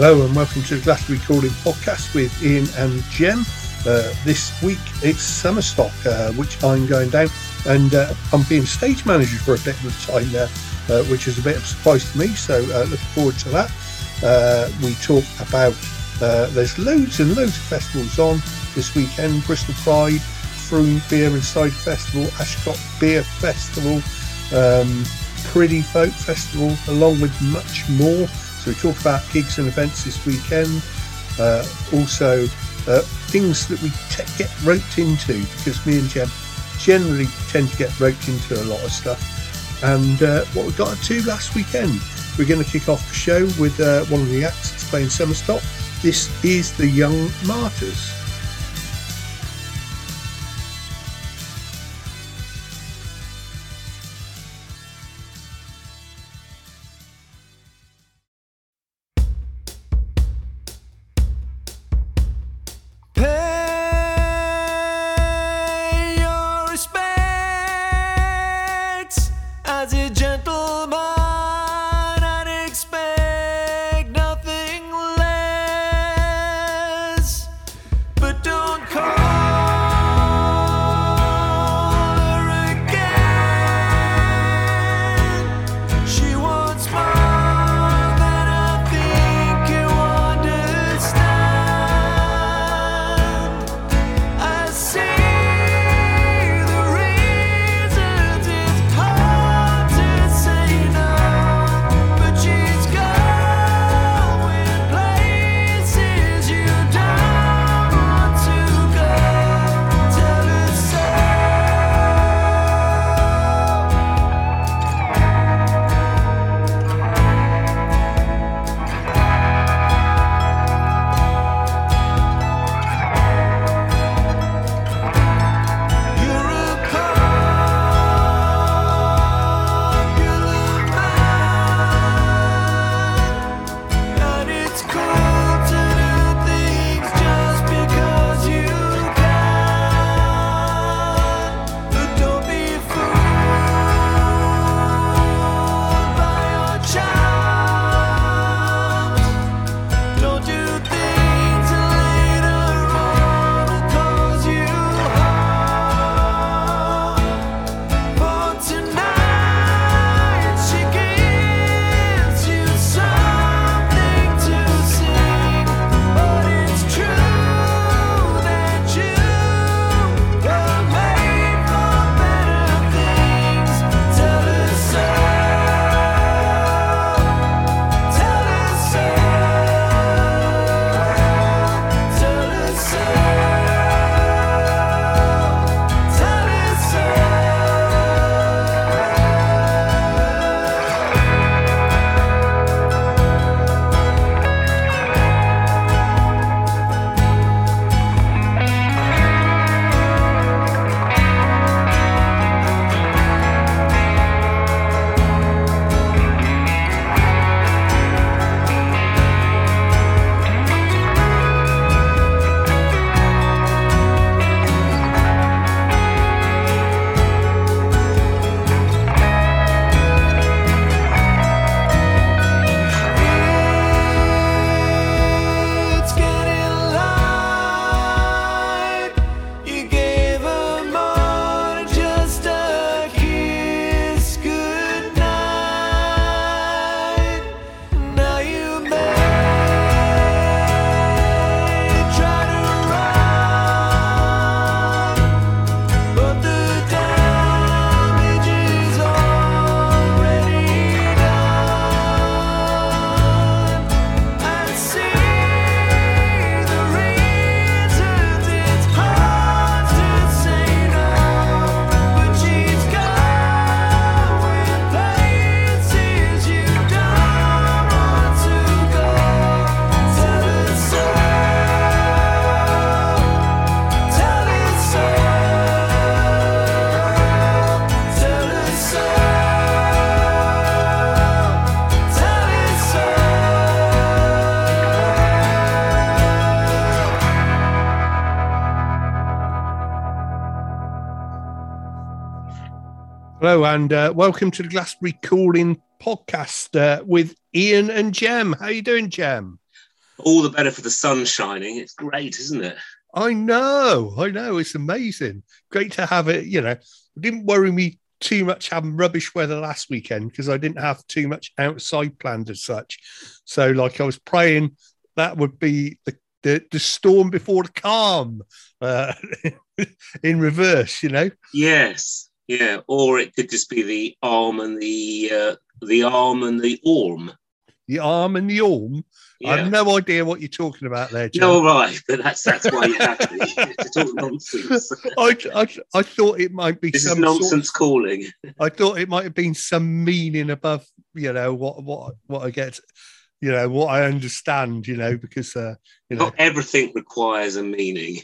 Hello and welcome to the Glastonbury Calling podcast with Ian and Jem. Uh, this week it's Somerstock, uh, which I'm going down, and uh, I'm being stage manager for a bit of time there, uh, which is a bit of a surprise to me. So uh, looking forward to that. Uh, we talk about there's loads and loads of festivals on this weekend: Bristol Pride, Frome Beer and Cider Festival, Ashcott Beer Festival, um, Priddy Folk Festival, along with much more. We talk about gigs and events this weekend. Uh, also, uh, things that we get roped into because me and Jem generally tend to get roped into a lot of stuff. And uh, what we got to do last weekend, we're going to kick off the show with uh, one of the acts that's playing Somerstock. This is the Young Martyrs. Hello and uh, welcome to the Glastonbury Calling podcast uh, with Ian and Jem. How are you doing, Jem? All the better for the sun shining. It's great, isn't it? I know, I know. It's amazing. Great to have it. You know, it didn't worry me too much having rubbish weather last weekend because I didn't have too much outside planned as such. So, like, I was praying that would be the the, the storm before the calm uh, in reverse, you know? Yes, yeah. Or it could just be the arm and the uh, the arm and the orm. The arm and the orm. Yeah. I have no idea what you're talking about there, Joe. No, right, but that's that's why you have to, to talk nonsense. I, I, I thought it might be this some nonsense sort of, calling. I thought it might have been some meaning above, you know, what what what I get you know what I understand, you know, because uh, you know not everything requires a meaning.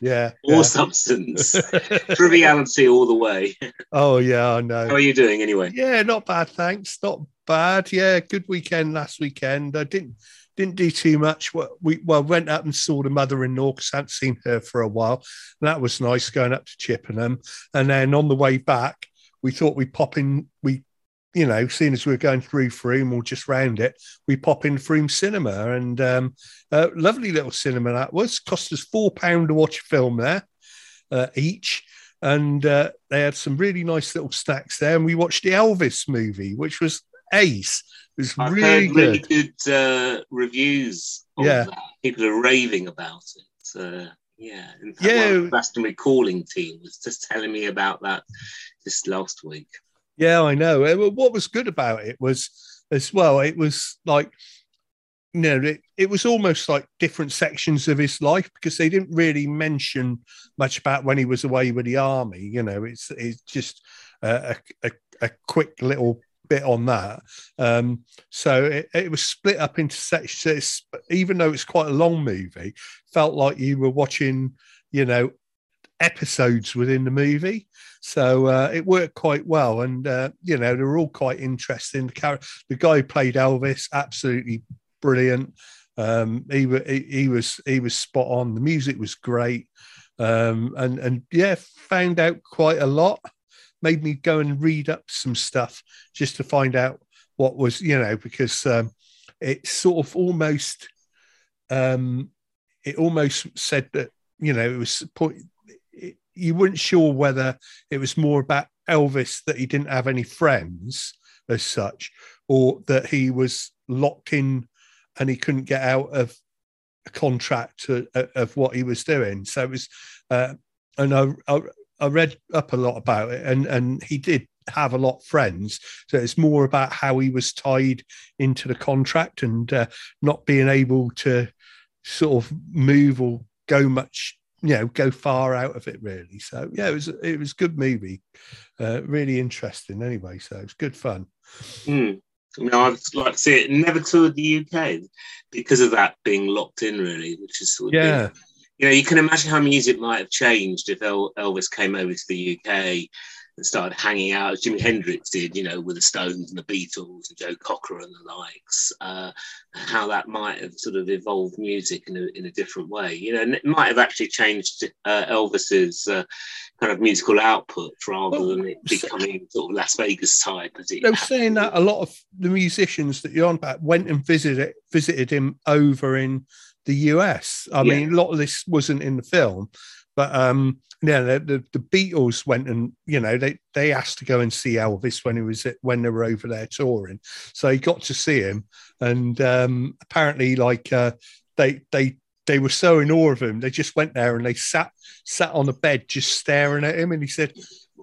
Yeah, or yeah. substance, triviality all the way. Oh yeah, I know. How are you doing anyway? Yeah, not bad, thanks. Not bad. Yeah, good weekend last weekend. I didn't didn't do too much. We well went up and saw the mother-in-law because I hadn't seen her for a while. that was nice going up to Chippenham. And then on the way back, we thought we'd pop in. We you know, seeing as we are going through Frome or just round it, we pop in Frome Cinema and um, uh, lovely little cinema that was. Cost us four pound to watch a film there uh, each, and uh, they had some really nice little snacks there. And we watched the Elvis movie, which was ace. It was I've really good. really good uh, reviews. Of Yeah. that. people are raving about it. Uh, yeah, in fact, Yeah. one of the Glastonbury calling team was just telling me about that just last week. Yeah, I know. What was good about it was, as well, it was like, you know, it, it was almost like different sections of his life because they didn't really mention much about when he was away with the army. You know, it's it's just a, a, a quick little bit on that. Um, so it, it was split up into sections. Even though it's quite a long movie, felt like you were watching, you know, episodes within the movie. So uh, it worked quite well, and uh, you know they were all quite interesting. The, char- the guy played Elvis, absolutely brilliant. Um, he, he he was he was spot on. The music was great, um, and and yeah, found out quite a lot. Made me go and read up some stuff just to find out what was you know because um, sort of almost um, it almost said that you know it was point you weren't sure whether it was more about Elvis that he didn't have any friends as such, or that he was locked in and he couldn't get out of a contract to, of what he was doing. So it was, uh, and I, I I read up a lot about it, and and he did have a lot of friends. So it's more about how he was tied into the contract and uh, not being able to sort of move or go much you know go far out of it really so yeah it was it was good movie uh, really interesting anyway so it was good fun Mm. I mean, I'd like to see it. Never toured the UK because of that being locked in, really, which is sort of yeah you know, you can imagine how music might have changed if Elvis came over to the UK and started hanging out as Jimi Hendrix did, you know, with the Stones and the Beatles and Joe Cocker and the likes. Uh, how that might have sort of evolved music in a, in a different way, you know, and it might have actually changed uh, Elvis's uh, kind of musical output rather Well, than it becoming sort of Las Vegas type. As it were saying that a lot of the musicians that you're on about went and visited visited him over in the US. I Yeah. mean, a lot of this wasn't in the film, but um, yeah, the, the, the Beatles went and you know they they asked to go and see Elvis when he was when they were over there touring, so he got to see him, and um, apparently like uh, they they they were so in awe of him, they just went there and they sat sat on a bed just staring at him, and he said.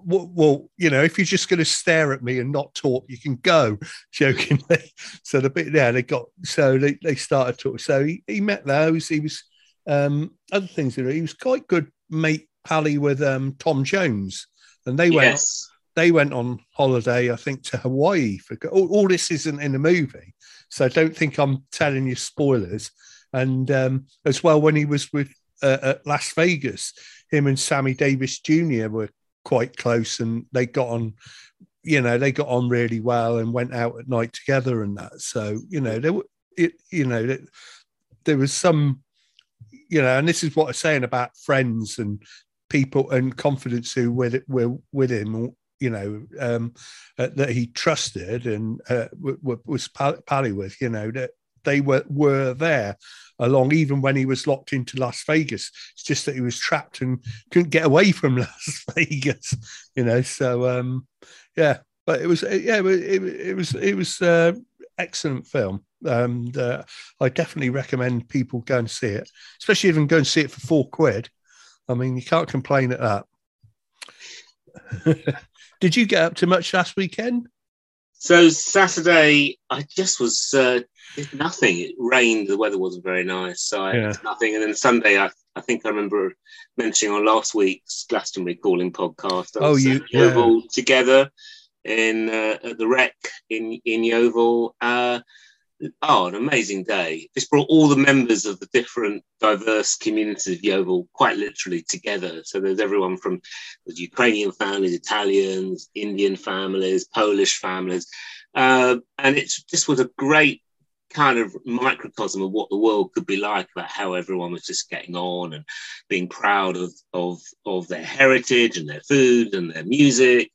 Well, you know, if you're just going to stare at me and not talk, you can go. Jokingly, so the bit yeah, they got so they, they started talking. So he, he met those. He was um other things. He was quite good mate pally with um Tom Jones, and they went yes. they went on holiday, I think, to Hawaii. For all, all this isn't in the movie, so don't think I'm telling you spoilers. And um, as well, when he was with uh, at Las Vegas, him and Sammy Davis Jr. were quite close, and they got on. You know, they got on really well and went out at night together and that. So you know, there were it. You know, there, there was some. You know, and this is what I'm saying about friends and people and confidence who were with him you know um, uh, that he trusted and uh, w- was pally with you know that they were were there along even when he was locked into Las Vegas. It's just that he was trapped and couldn't get away from Las Vegas, you know. So um, yeah, but it was yeah, it, it, it was it was uh, excellent film. And uh, I definitely recommend people go and see it, especially even go and see it for four quid. I mean, you can't complain at that. Did you get up to much last weekend? So Saturday, I just was uh, did nothing. It rained. The weather wasn't very nice, so I yeah. did nothing. And then Sunday, I, I think I remember mentioning on last week's Glastonbury Calling podcast. I oh, you yeah. together in uh, at the Rec in in Yeovil. Uh, oh, an amazing day. This brought all the members of the different diverse communities of Yeovil quite literally together. So there's everyone from the Ukrainian families, Italians, Indian families, Polish families. Uh, and it's this was a great kind of microcosm of what the world could be like about how everyone was just getting on and being proud of of of their heritage and their food and their music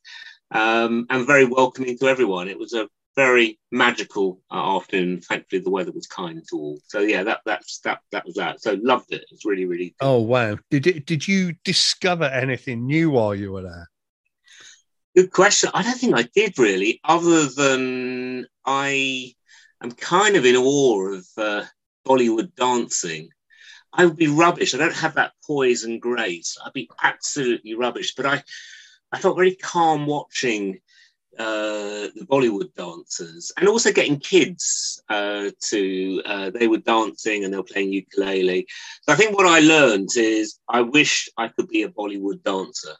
um, and very welcoming to everyone it was a very magical uh, afternoon. Thankfully, the weather was kind to all. So yeah, that that's that that was that. So loved it. It's really really. Good. Oh wow! Did it? Did you discover anything new while you were there? Good question. I don't think I did really, other than I am kind of in awe of uh, Bollywood dancing. I would be rubbish. I don't have that poise and grace. I'd be absolutely rubbish. But I, I felt very calm watching uh, the Bollywood dancers, and also getting kids uh, to uh, they were dancing and they were playing ukulele. So I think what I learned is I wish I could be a Bollywood dancer.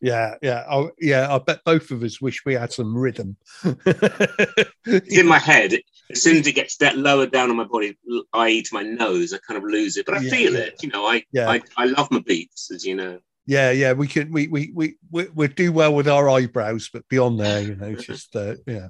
Yeah, yeah, I, yeah. I bet both of us wish we had some rhythm. it's in my head. As soon as it gets that lower down on my body, i.e., to my nose, I kind of lose it. But I yeah, feel yeah. it. You know, I, yeah. I I love my beats, as you know. Yeah, yeah, we can we we we we, we do well with our eyebrows, but beyond there, you know, just uh, yeah,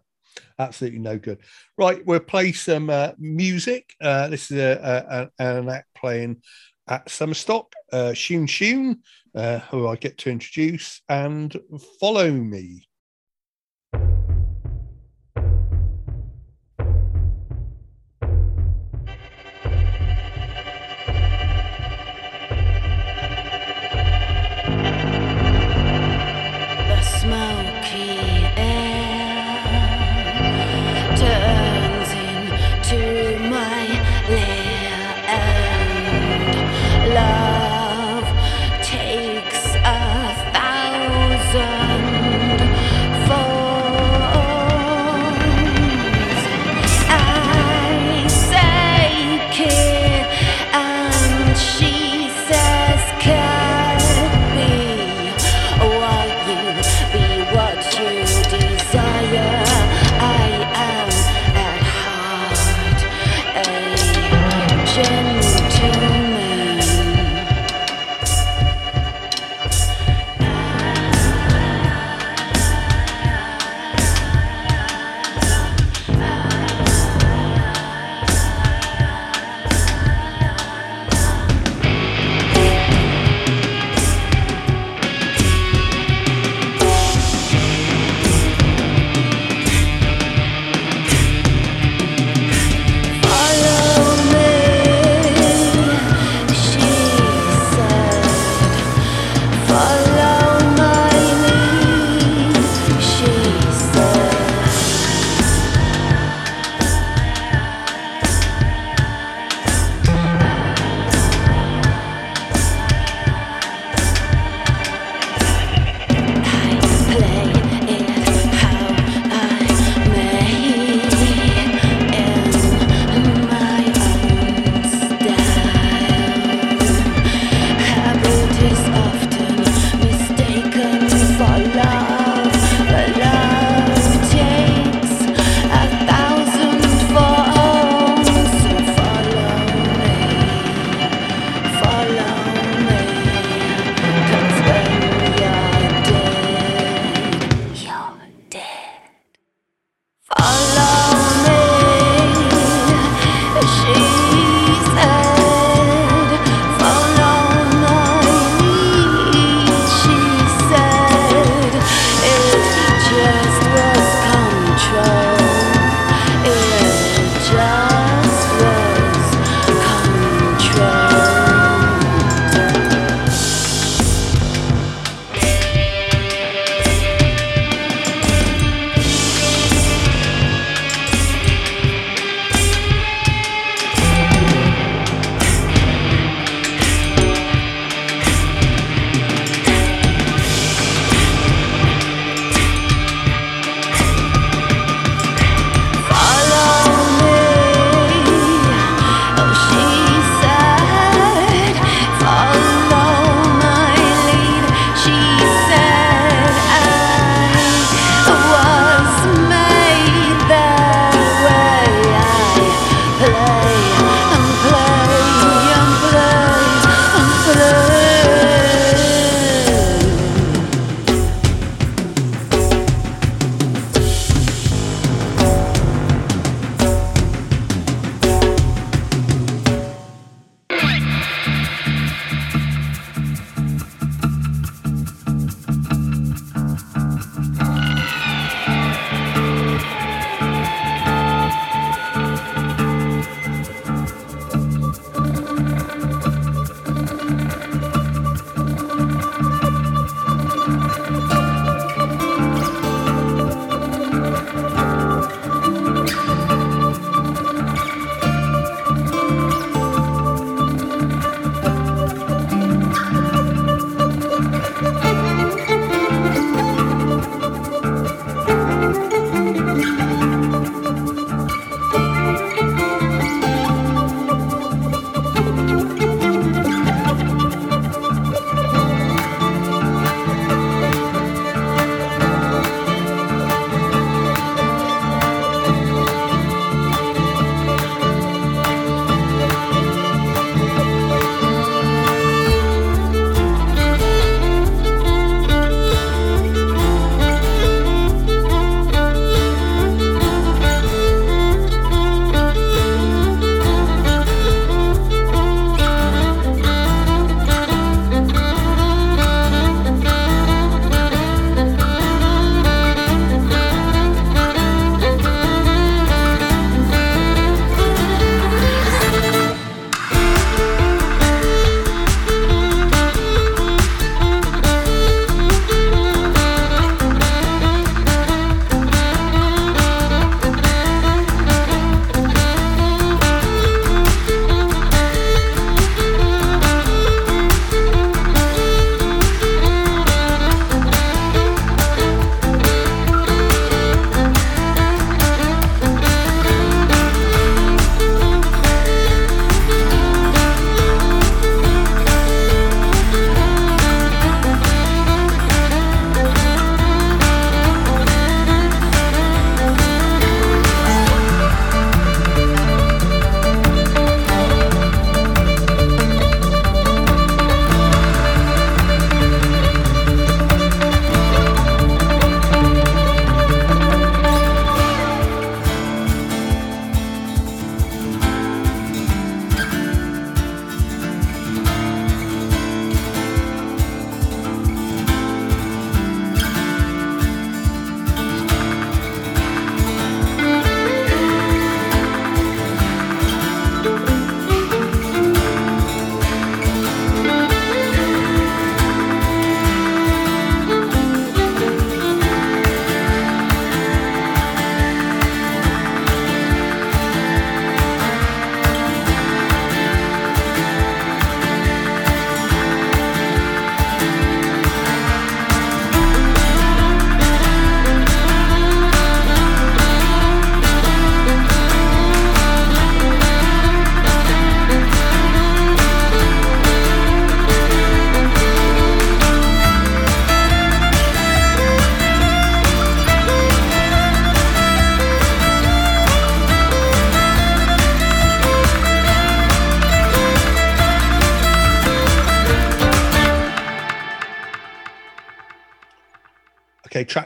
absolutely no good. Right, we'll play some uh, music. Uh, this is a, a, an act playing at Somerstock, uh, Shoun Shoun, uh, who I get to introduce, and follow me.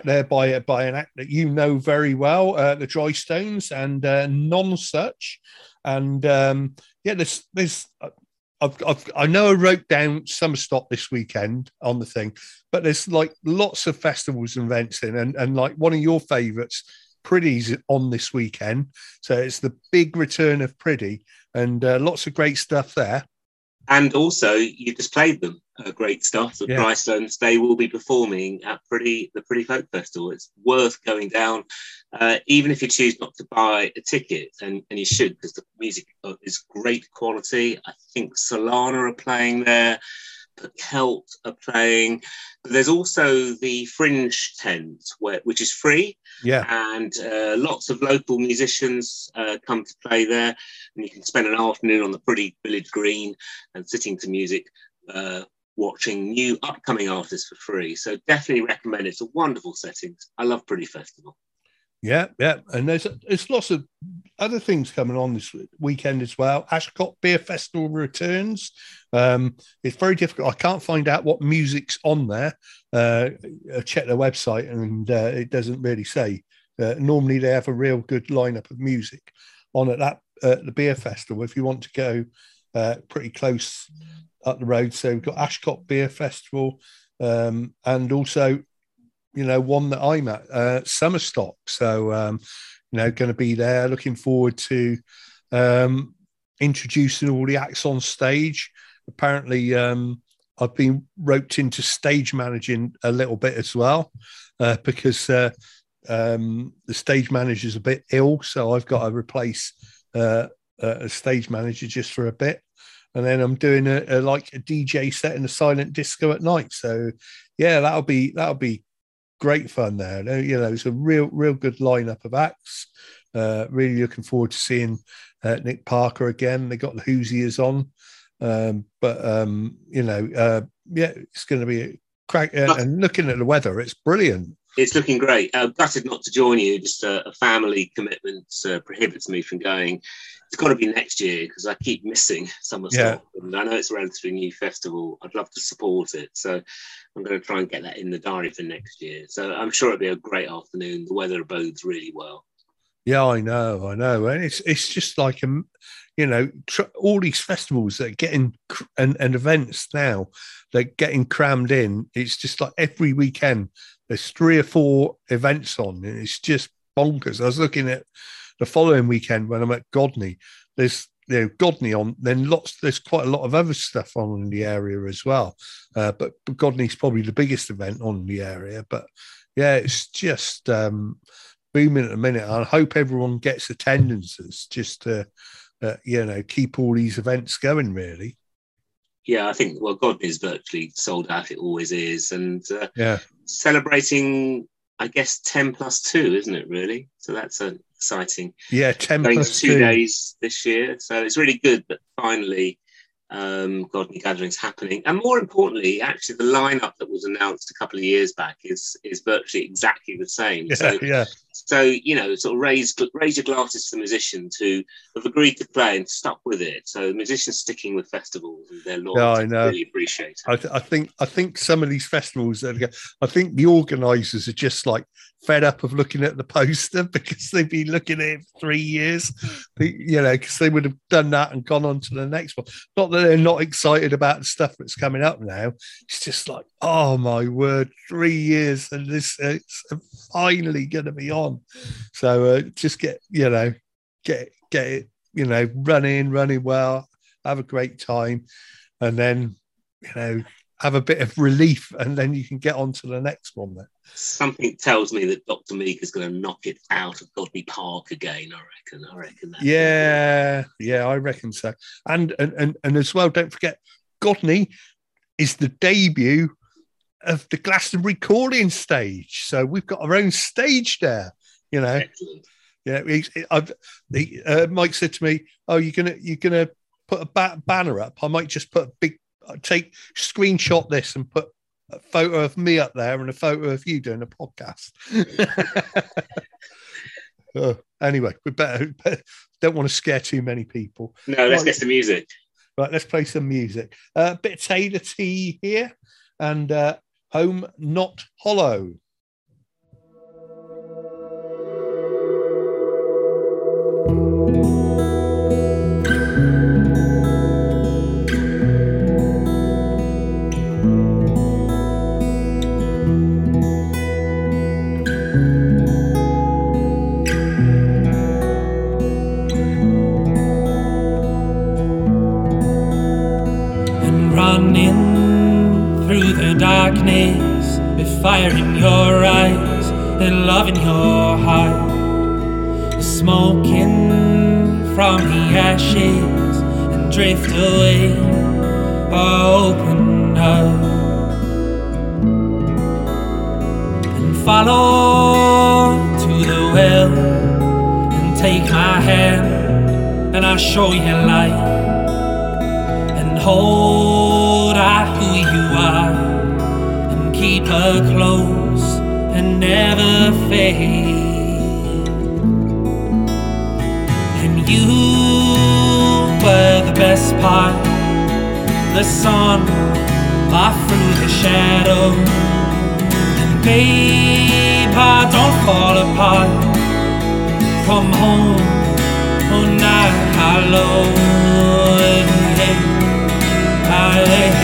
There by by an act that you know very well, uh, the Drystones, and uh, Nonesuch. And um, yeah, there's there's I've, I've, i know I wrote down some Stop this weekend on the thing, but there's like lots of festivals and events in, and, and like one of your favourites, Priddy's on this weekend. So it's the big return of Priddy, and uh, lots of great stuff there. And also, you just played them uh, great stuff. The yeah. They will be performing at Priddy the Priddy Folk Festival. It's worth going down, uh, even if you choose not to buy a ticket, and, and you should because the music is great quality. I think Solana are playing there. but Celt are playing. But there's also the Fringe tent, where, which is free. Yeah. And uh, lots of local musicians uh, come to play there. And you can spend an afternoon on the Priddy village green and sitting to music. Uh, watching new upcoming artists for free. So definitely recommend it. It's a wonderful setting. I love Priddy Festival. Yeah, yeah, and there's there's lots of other things coming on this weekend as well. Ashcott Beer Festival returns. Um, it's very difficult. I can't find out what music's on there. Uh, check their website and uh, it doesn't really say. Uh, normally they have a real good lineup of music on at that uh, the beer festival. If you want to go uh, pretty close up the road, so we've got Ashcott Beer Festival, um, and also you know, one that I'm at, uh, Somerstock. So, um, you know, going to be there. Looking forward to um, introducing all the acts on stage. Apparently, um, I've been roped into stage managing a little bit as well uh, because uh, um, the stage manager's a bit ill. So I've got to replace uh, a stage manager just for a bit. And then I'm doing a, a like a DJ set in a silent disco at night. So yeah, that'll be that'll be great fun there. You know, it's a real, real good lineup of acts. Uh, really looking forward to seeing uh, Nick Parker again. They got the Hoosiers on, um, but um, you know, uh, yeah, it's going to be a crack. Uh, and looking at the weather, it's brilliant. It's looking great. Uh, gutted not to join you. Just a, a family commitment uh, prohibits me from going it's got to be next year because I keep missing Summer yeah. And I know it's a relatively new festival. I'd love to support it. So I'm going to try and get that in the diary for next year. So I'm sure it'll be a great afternoon. The weather bodes really well. Yeah, I know, I know, and it's it's just like a, um, you know, tr- all these festivals that are getting cr- and, and events now, they're getting crammed in. It's just like every weekend there's three or four events on, and it's just bonkers. I was looking at the following weekend when I'm at Godney, there's you know Godney on. Then lots. There's quite a lot of other stuff on in the area as well. Uh, but, but Godney's probably the biggest event on the area. But yeah, it's just um, booming at the minute. I hope everyone gets attendances just to uh, you know keep all these events going. Really. Yeah, I think well, Godney's virtually sold out. It always is, and uh, yeah, celebrating I guess 10 plus two, isn't it, really? So that's a, exciting. Yeah, 10 Going two, two days this year. So it's really good that finally um, Godney Gatherings happening. And more importantly, actually, the lineup that was announced a couple of years back is is virtually exactly the same. Yeah, so, yeah. so you know, sort of raise raise your glasses to the musicians who have agreed to play and stuck with it. So the musicians sticking with festivals and their laws. Yeah, I know. Really appreciate it. I, th- I think I think some of these festivals I think the organisers are just like fed up of looking at the poster because they've been looking at it for three years. you know, because they would have done that and gone on to the next one. Not that they're not excited about the stuff that's coming up now. It's just like, oh my word, three years and this it's finally going to be on. So uh, just get, you know, get get it, you know, running, running well, have a great time, and then you know have a bit of relief, and then you can get on to the next one. Then something tells me that Dr. Meaker is going to knock it out of Godney Park again. I reckon. I reckon. yeah, yeah, I reckon so. And, and and and as well, don't forget, Godney is the debut of the Glastonbury calling stage. So we've got our own stage there. You know. Excellent. Yeah, I've, the, uh, Mike said to me, "Oh, you're gonna you're gonna put a ba- banner up. I might just put a big take screenshot this and put a photo of me up there and a photo of you doing a podcast. oh, anyway, we better, better, don't want to scare too many people. No, let's right. get some music. Right, let's play some music. A uh, bit of Taylor T here and uh, Home Not Hollow. Fire in your eyes and love in your heart. Smoking from the ashes and drift away. Open up and follow to the well and take my hand and I'll show you light and hold out who you are keep her close and never fade. And you were the best part. The sun off through the shadow. And babe, I don't fall apart. Come home, oh night, hello. Hey, hey,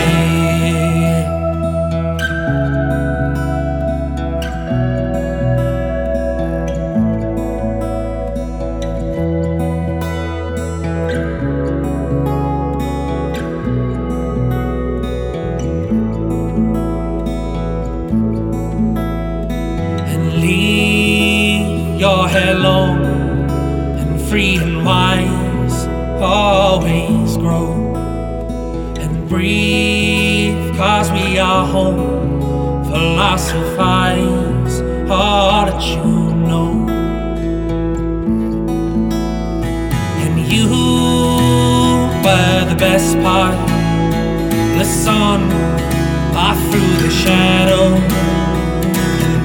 cause we are home philosophize all that you know and you were the best part the sun off through the shadow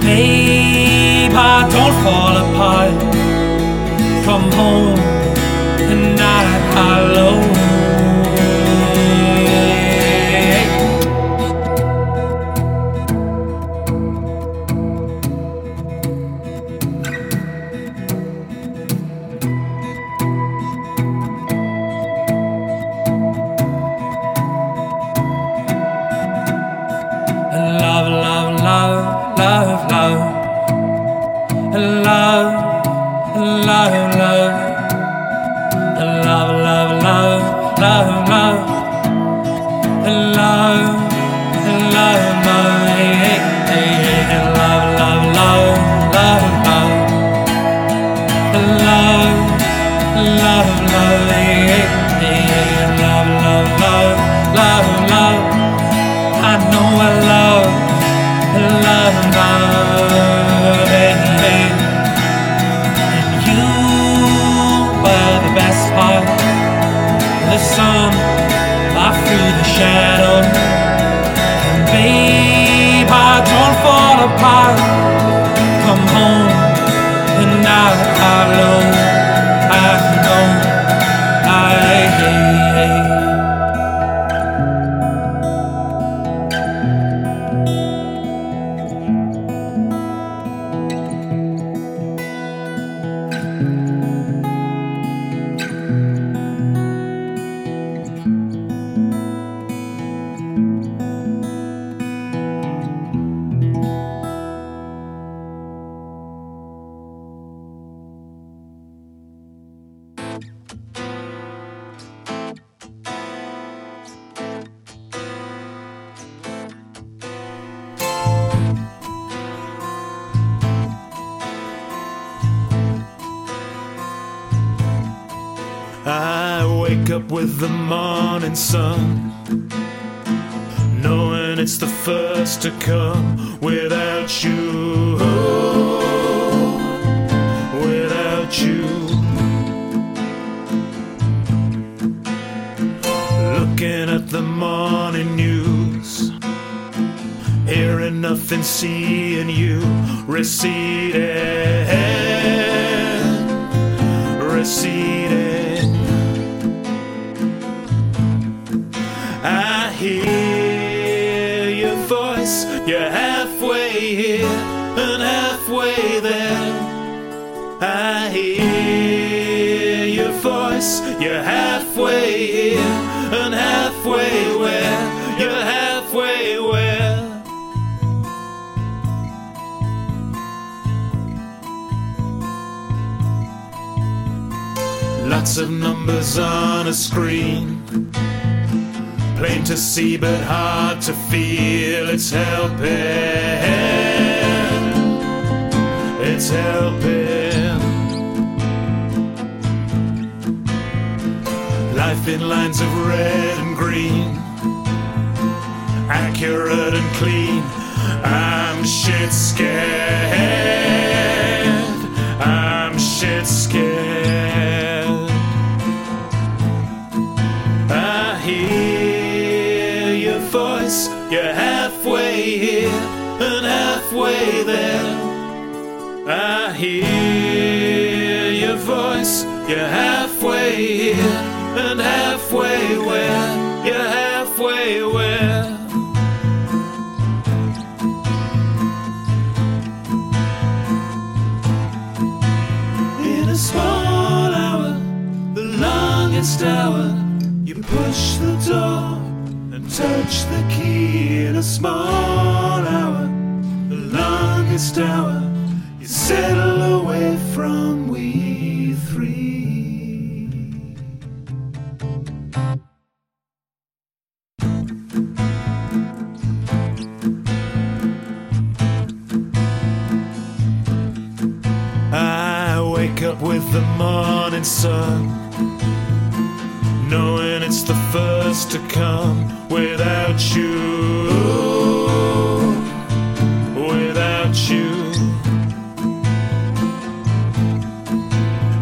Babe, I don't fall apart. Come home and not alone. With the morning sun, knowing it's the first to come without you. Without you. Looking at the morning news, hearing nothing, seeing you receding receding. Hear your voice, you're halfway here and halfway where, you're halfway where. Lots of numbers on a screen. Plain to see, but hard to feel. It's helping. It's helping. Life in lines of red and green. Accurate and clean. I'm shit scared. I'm shit scared. I hear your voice. You're halfway here and halfway there. I hear your voice. You're You're halfway here and halfway where? You're halfway where? In a small hour, the longest hour, you push the door and touch the key. In a small hour, the longest hour, you settle away from we morning sun, knowing it's the first to come without you. Without you,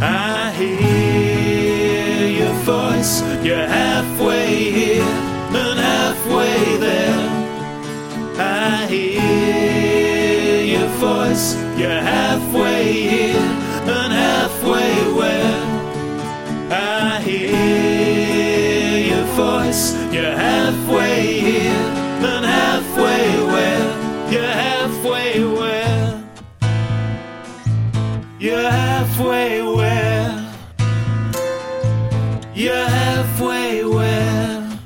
I hear your voice. You're halfway here and halfway there. I hear your voice. You're halfway here voice. You're halfway here and halfway where? You're halfway where? You're halfway where? You're halfway where?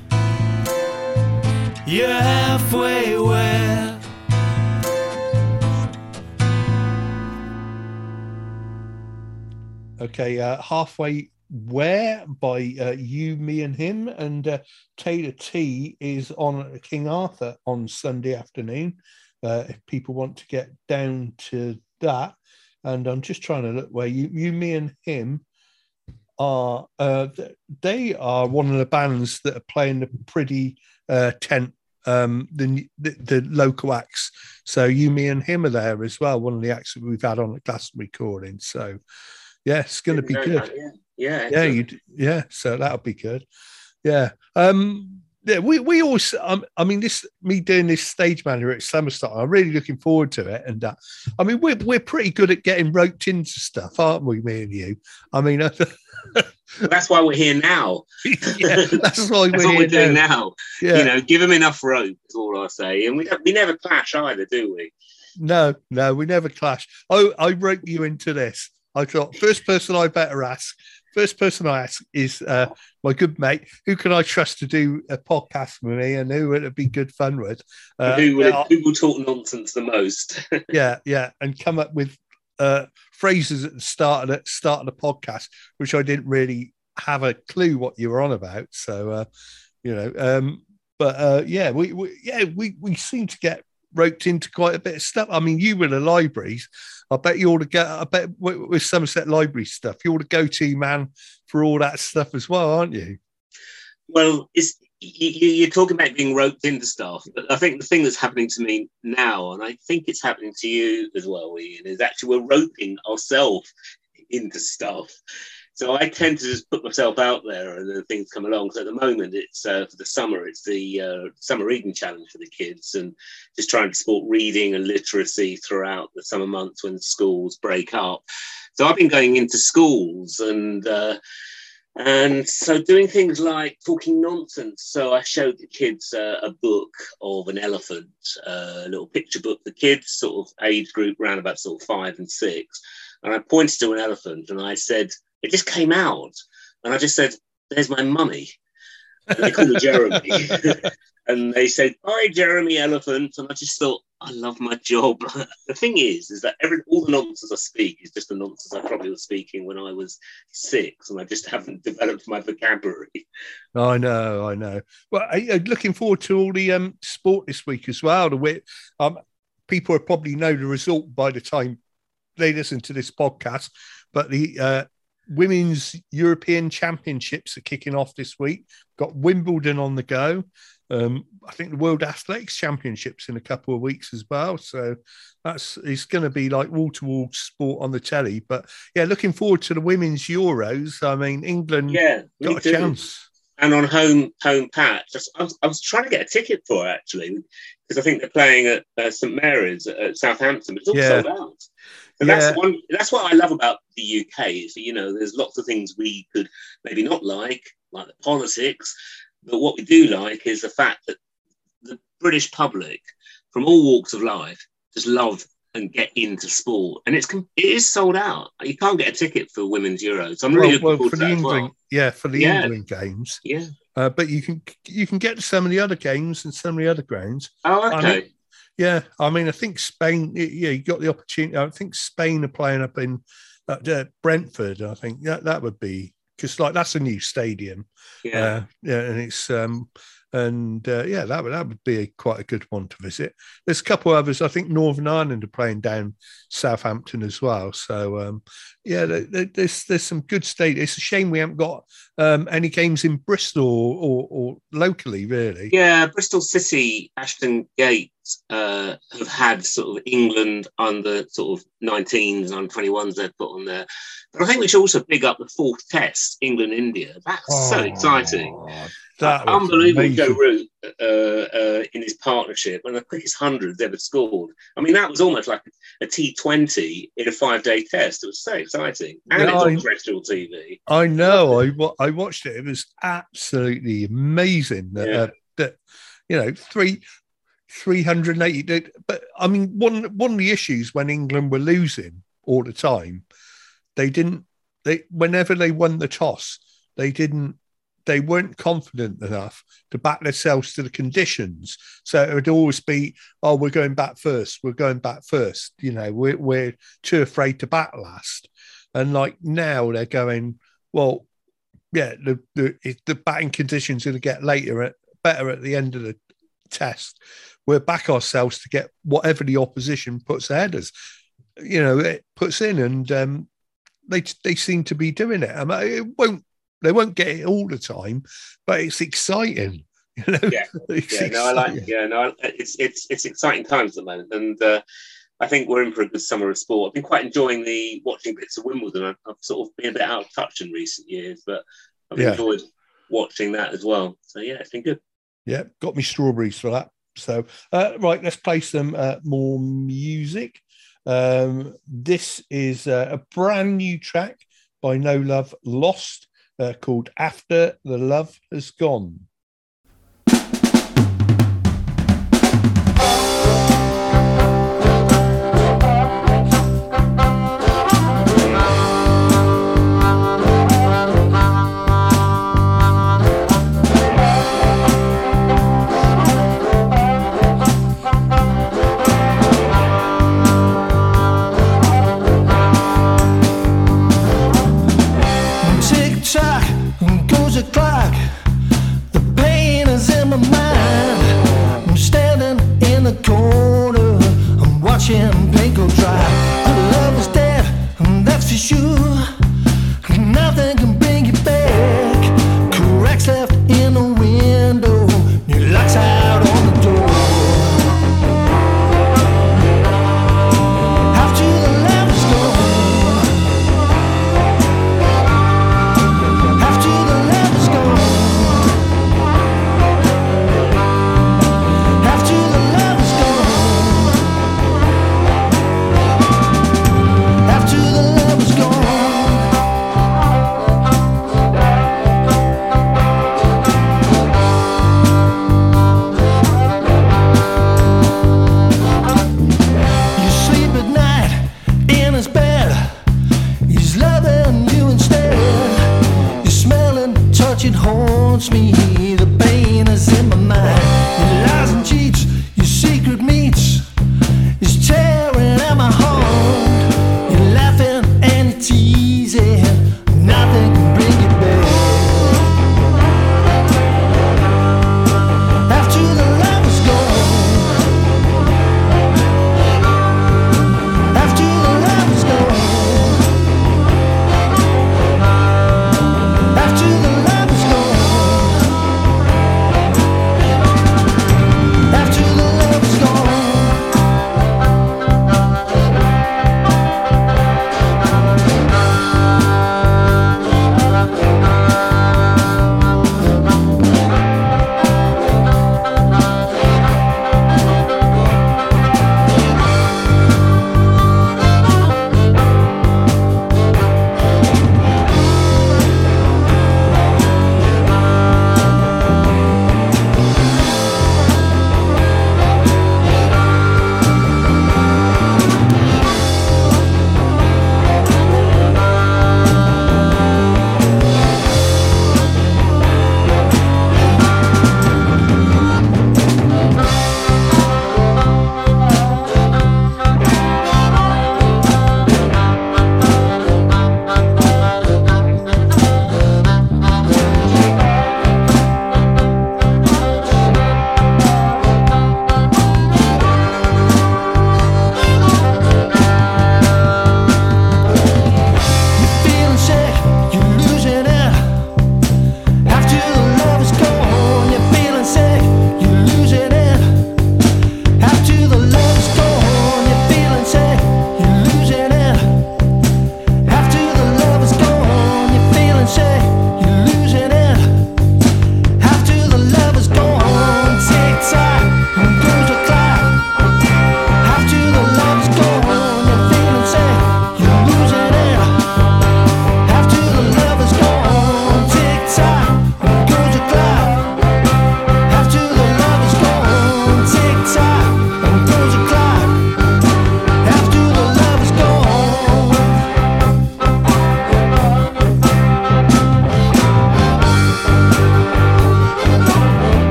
You're halfway where? Okay, uh, halfway where by uh, you, me, and him, and uh, Taylor T is on King Arthur on Sunday afternoon. Uh, if people want to get down to that, and I'm just trying to look where you, you, me, and him are. Uh, they are one of the bands that are playing the Priddy uh, tent. Um, the, the the local acts. So you, me, and him are there as well. One of the acts that we've had on the class recording. So yeah, it's going to be good that, Yeah, yeah. yeah you yeah so that'll be good yeah um yeah we we always um, i mean this me doing this stage manager at Somerstock, i'm really looking forward to it and uh, i mean we're, we're pretty good at getting roped into stuff aren't we me and you i mean That's why we're here now. yeah that's why That's we're, what we're doing now. now. yeah You know, give them enough rope. Is all I say. And we we never clash either, do we? no no we never clash oh i wrote you into this i thought first person i better ask first person i ask is uh my good mate who can i trust to do a podcast with me and who would it'd be good fun with uh, who will who will talk nonsense the most? yeah, yeah, and come up with uh, phrases at the start of the start of the podcast, which I didn't really have a clue what you were on about. So, uh, you know, um, but uh, yeah, we, we yeah we we seem to get roped into quite a bit of stuff. I mean, you were the libraries. I bet you ought to get. I bet with, Somerset Library stuff, you're the go-to man for all that stuff as well, aren't you? well, it's you, you're talking about being roped into stuff, but I think the thing that's happening to me now, and I think it's happening to you as well, Ian, is actually we're roping ourselves into stuff. So I tend to just put myself out there, and then things come along. So at the moment, it's uh, for the summer, it's the uh, summer reading challenge for the kids, and just trying to support reading and literacy throughout the summer months when schools break up. So I've been going into schools and. Uh, and so doing things like talking nonsense. So I showed the kids uh, a book of an elephant, uh, a little picture book for kids, sort of age group around about sort of five and six. And I pointed to an elephant and I said, it just came out. And I just said, there's my mummy. And they called me Jeremy. and they said, hi, Jeremy Elephant. And I just thought, I love my job. the thing is, is that every all the nonsense I speak is just the nonsense I probably was speaking when I was six, and I just haven't developed my vocabulary. I know, I know. Well, I, I'm looking forward to all the um, sport this week as well. The way, um, people probably know the result by the time they listen to this podcast, but the uh, women's European Championships are kicking off this week. Got Wimbledon on the go. Um, I think the World Athletics Championships in a couple of weeks as well. So that's it's going to be like wall to wall sport on the telly. But yeah, looking forward to the women's Euros. I mean, England Yeah, got a too. chance. And on home home patch, I was- I was, trying to get a ticket for it actually because I think they're playing at uh, St Mary's at, at Southampton, but it's all Yeah. sold out. And that's one. That's what I love about the UK. Is that, you know, there's lots of things we could maybe not like, like the politics, but what we do like is the fact that the British public, from all walks of life, just love and get into sport, and it's it is sold out. You can't get a ticket for women's Euros. I'm really well, well, for the England, well. yeah, for the Yeah. England games. Yeah. Uh, but you can you can get to some of the other games and some of the other grounds. Oh, I okay. mean- Yeah, I mean, I think Spain. Yeah, you got the opportunity. I think Spain are playing up in uh, uh, Brentford. I think that that would be because like that's a new stadium. yeah. Uh, yeah, and it's um and uh, yeah, that would that would be a, quite a good one to visit. There's a couple of others. I think Northern Ireland are playing down Southampton as well. So um, yeah, there, there- there's there's some good state. It's a shame we haven't got um, any games in Bristol or, or, or locally, really. Yeah, Bristol City, Ashton Gate uh, have had sort of England under sort of 19s and under 21s they've put on there. But I think we should also big up the fourth test, England India. That's so exciting. That was Unbelievable Joe. Root uh, uh, in his partnership and the quickest hundreds ever scored. I mean, that was almost like a T20 in a five day test. It was so exciting. And Yeah, it's on I- terrestrial TV. I know. I I watched it. It was absolutely amazing. That, Yeah. uh, that you know three. 380 but i mean one one of the issues when england were losing all the time they didn't they whenever they won the toss they didn't they weren't confident enough to back themselves to the conditions. So it would always be oh we're going back first we're going back first you know we're, we're too afraid to bat last. And like now they're going well yeah the the, the batting conditions are going to get later at, better at the end of the test. We're back ourselves to get whatever the opposition puts ahead us. You know it puts in and um they they seem to be doing it. I mean, it won't they won't get it all the time but it's exciting you know Yeah. It's yeah, no, I like. exciting. Yeah, no, it's it's it's exciting times at the moment, and uh, I think we're in for a good summer of sport. I've been quite enjoying the watching bits of Wimbledon. I've, I've sort of been a bit out of touch in recent years, but I've Yeah. enjoyed watching that as well. So yeah, it's been good. Yeah, got me strawberries for that. So, uh, right, let's play some uh, more music. Um, this is uh, a brand new track by No Love Lost uh, called After the Love Has Gone.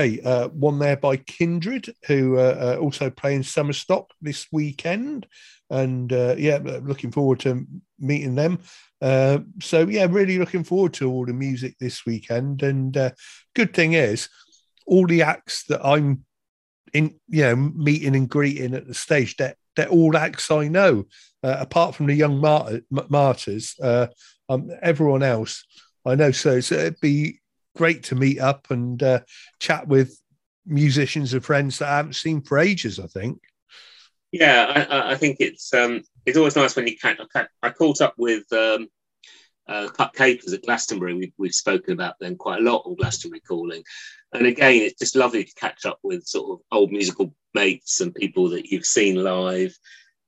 Okay, uh, one there by Kindred, who uh, uh, also playing Somerstock this weekend, and uh, yeah, looking forward to meeting them. Uh, so yeah, really looking forward to all the music this weekend. And uh, good thing is, all the acts that I'm in, you know, meeting and greeting at the stage, that they're, they're all acts I know, apart from the young martyr, martyrs. Um, everyone else I know. So, so it'd be great to meet up and uh, chat with musicians and friends that I haven't seen for ages. I think. Yeah, I, I think it's um, it's always nice when you catch. I caught up with um, uh, at Glastonbury. We've, we've spoken about them quite a lot on Glastonbury Calling, and again, it's just lovely to catch up with sort of old musical mates and people that you've seen live.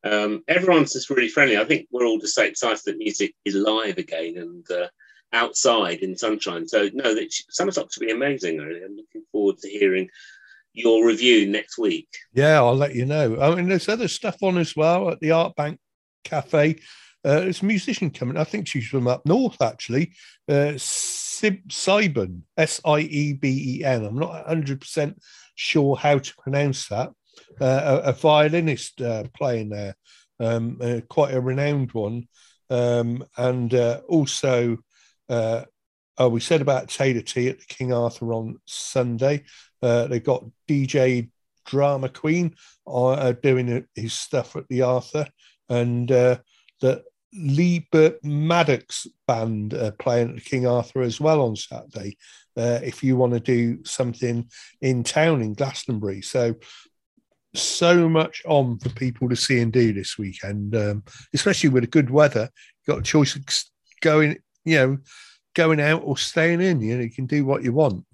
Um, everyone's just really friendly. I think we're all just so excited that music is live again, and uh, outside in sunshine. So no, that Somerstock should be amazing. Really. I'm looking forward to hearing your review next week. Yeah, I'll let you know. I mean, there's other stuff on as well at the Art Bank Cafe. Uh, there's a musician coming. I think she's from up north, actually. Uh, Sib Sieben, S I E B E N. I'm not 100% sure how to pronounce that. Uh, a, a, violinist uh, playing there, um, uh, quite a renowned one. Um, and uh, also uh, oh, we said about Taylor T at the King Arthur on Sunday. Uh, they got DJ Drama Queen uh, doing his stuff at the Arthur, and uh, the Liebert Maddox band uh, playing at the King Arthur as well on Saturday. Uh, if you want to do something in town in Glastonbury, so so much on for people to see and do this weekend, um, especially with the good weather. You've got a choice of going you know, going out or staying in. You know, you can do what you want.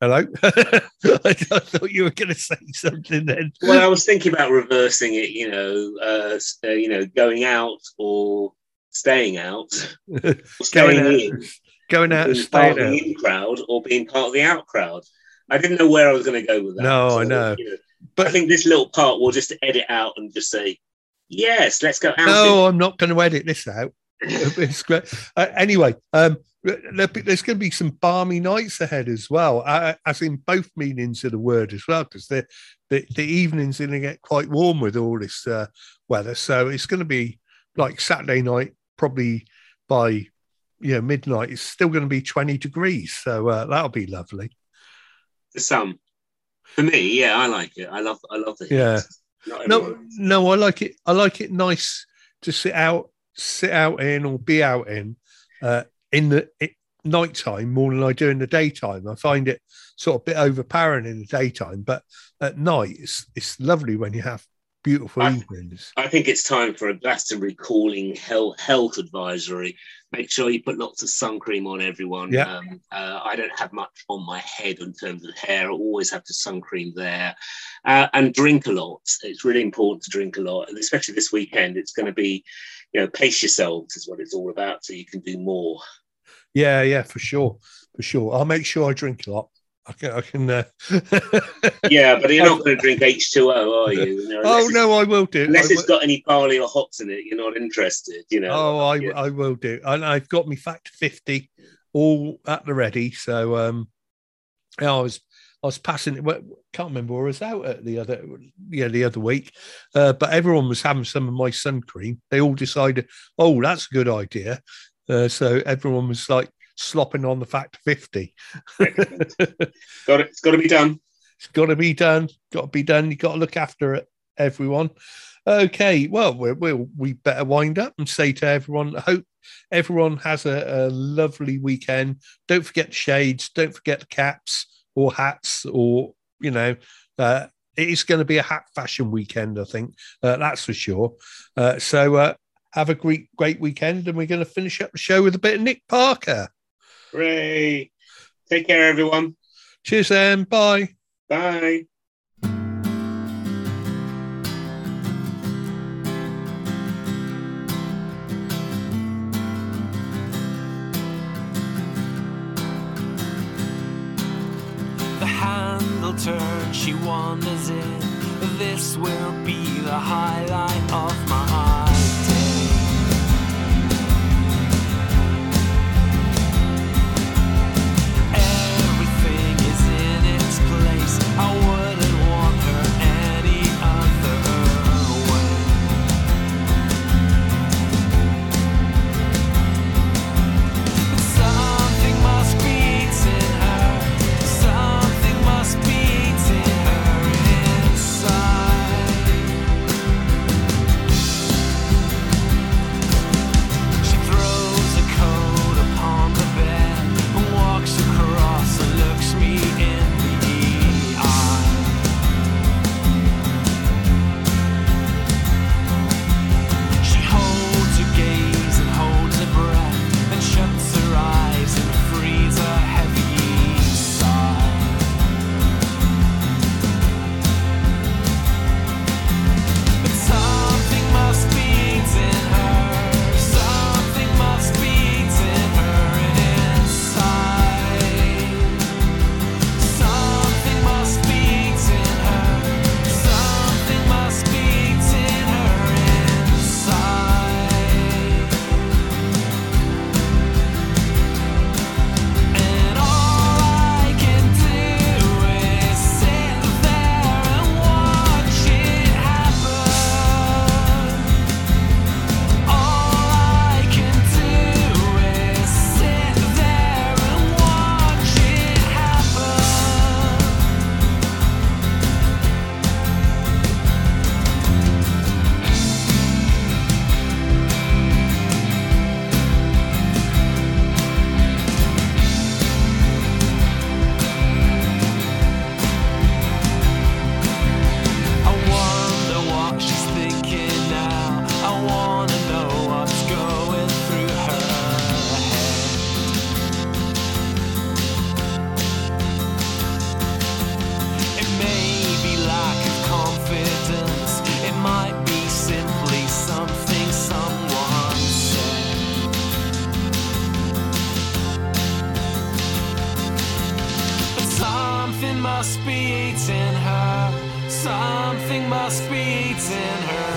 Hello. I thought you were going to say something then. Well, I was thinking about reversing it. You know, uh, uh, you know, going out or staying out, or staying going in, out, going out, and staying staying out. in crowd, or being part of the out crowd. I didn't know where I was going to go with that. No, so, I know. You know. But I think this little part will just edit out and just say, "Yes, let's go out." No, I'm not going to edit this out. it's great. Uh, anyway, um, there's going to be some balmy nights ahead as well, uh, as in both meanings of the word as well, because the, the the evenings going to get quite warm with all this uh, weather. So it's going to be like Saturday night, probably by you know midnight. It's still going to be 20 degrees, so uh, that'll be lovely. For some, for me, yeah, I like it. I love, I love the heat. yeah. No, no, I like it. I like it nice to sit out sit out in or be out in uh, in the it, nighttime more than I do in the daytime. I find it sort of a bit overpowering in the daytime, but at night it's it's lovely when you have beautiful I, evenings. I think it's time for a Glastonbury calling health health advisory. Make sure you put lots of sun cream on everyone. Yeah. Um, uh, I don't have much on my head in terms of hair. I always have the sun cream there, uh, and drink a lot. It's really important to drink a lot, and especially this weekend. It's going to be you know, pace yourselves is what it's all about, so you can do more. Yeah, yeah, for sure, for sure. I'll make sure I drink a lot. I can. I can uh... yeah, but you're not going to drink H2O, are you? you know, oh no, I will do. Unless I it's got any barley or hops in it, you're not interested. You know. Oh, I, yeah. I will do, and I've got me fact fifty all at the ready. So um, I was I was passing. Can't remember where I was out at the other, yeah, the other week. Uh, but everyone was having some of my sun cream. They all decided, oh, that's a good idea. Uh, so everyone was like slopping on the fact fifty. got it. It's got to be done. It's got to be done. Got to be done. You've got to look after it, everyone. Okay, well, we we'll, we better wind up and say to everyone, I hope everyone has a, a lovely weekend. Don't forget the shades. Don't forget the caps or hats or you know uh, it is going to be a hat fashion weekend i think uh, that's for sure uh, so uh, have a great great weekend and we're going to finish up the show with a bit of nick parker Hooray. Take care, everyone. Cheers, then. Bye. Bye. turn, she wanders in. This will be the highlight. Be eating her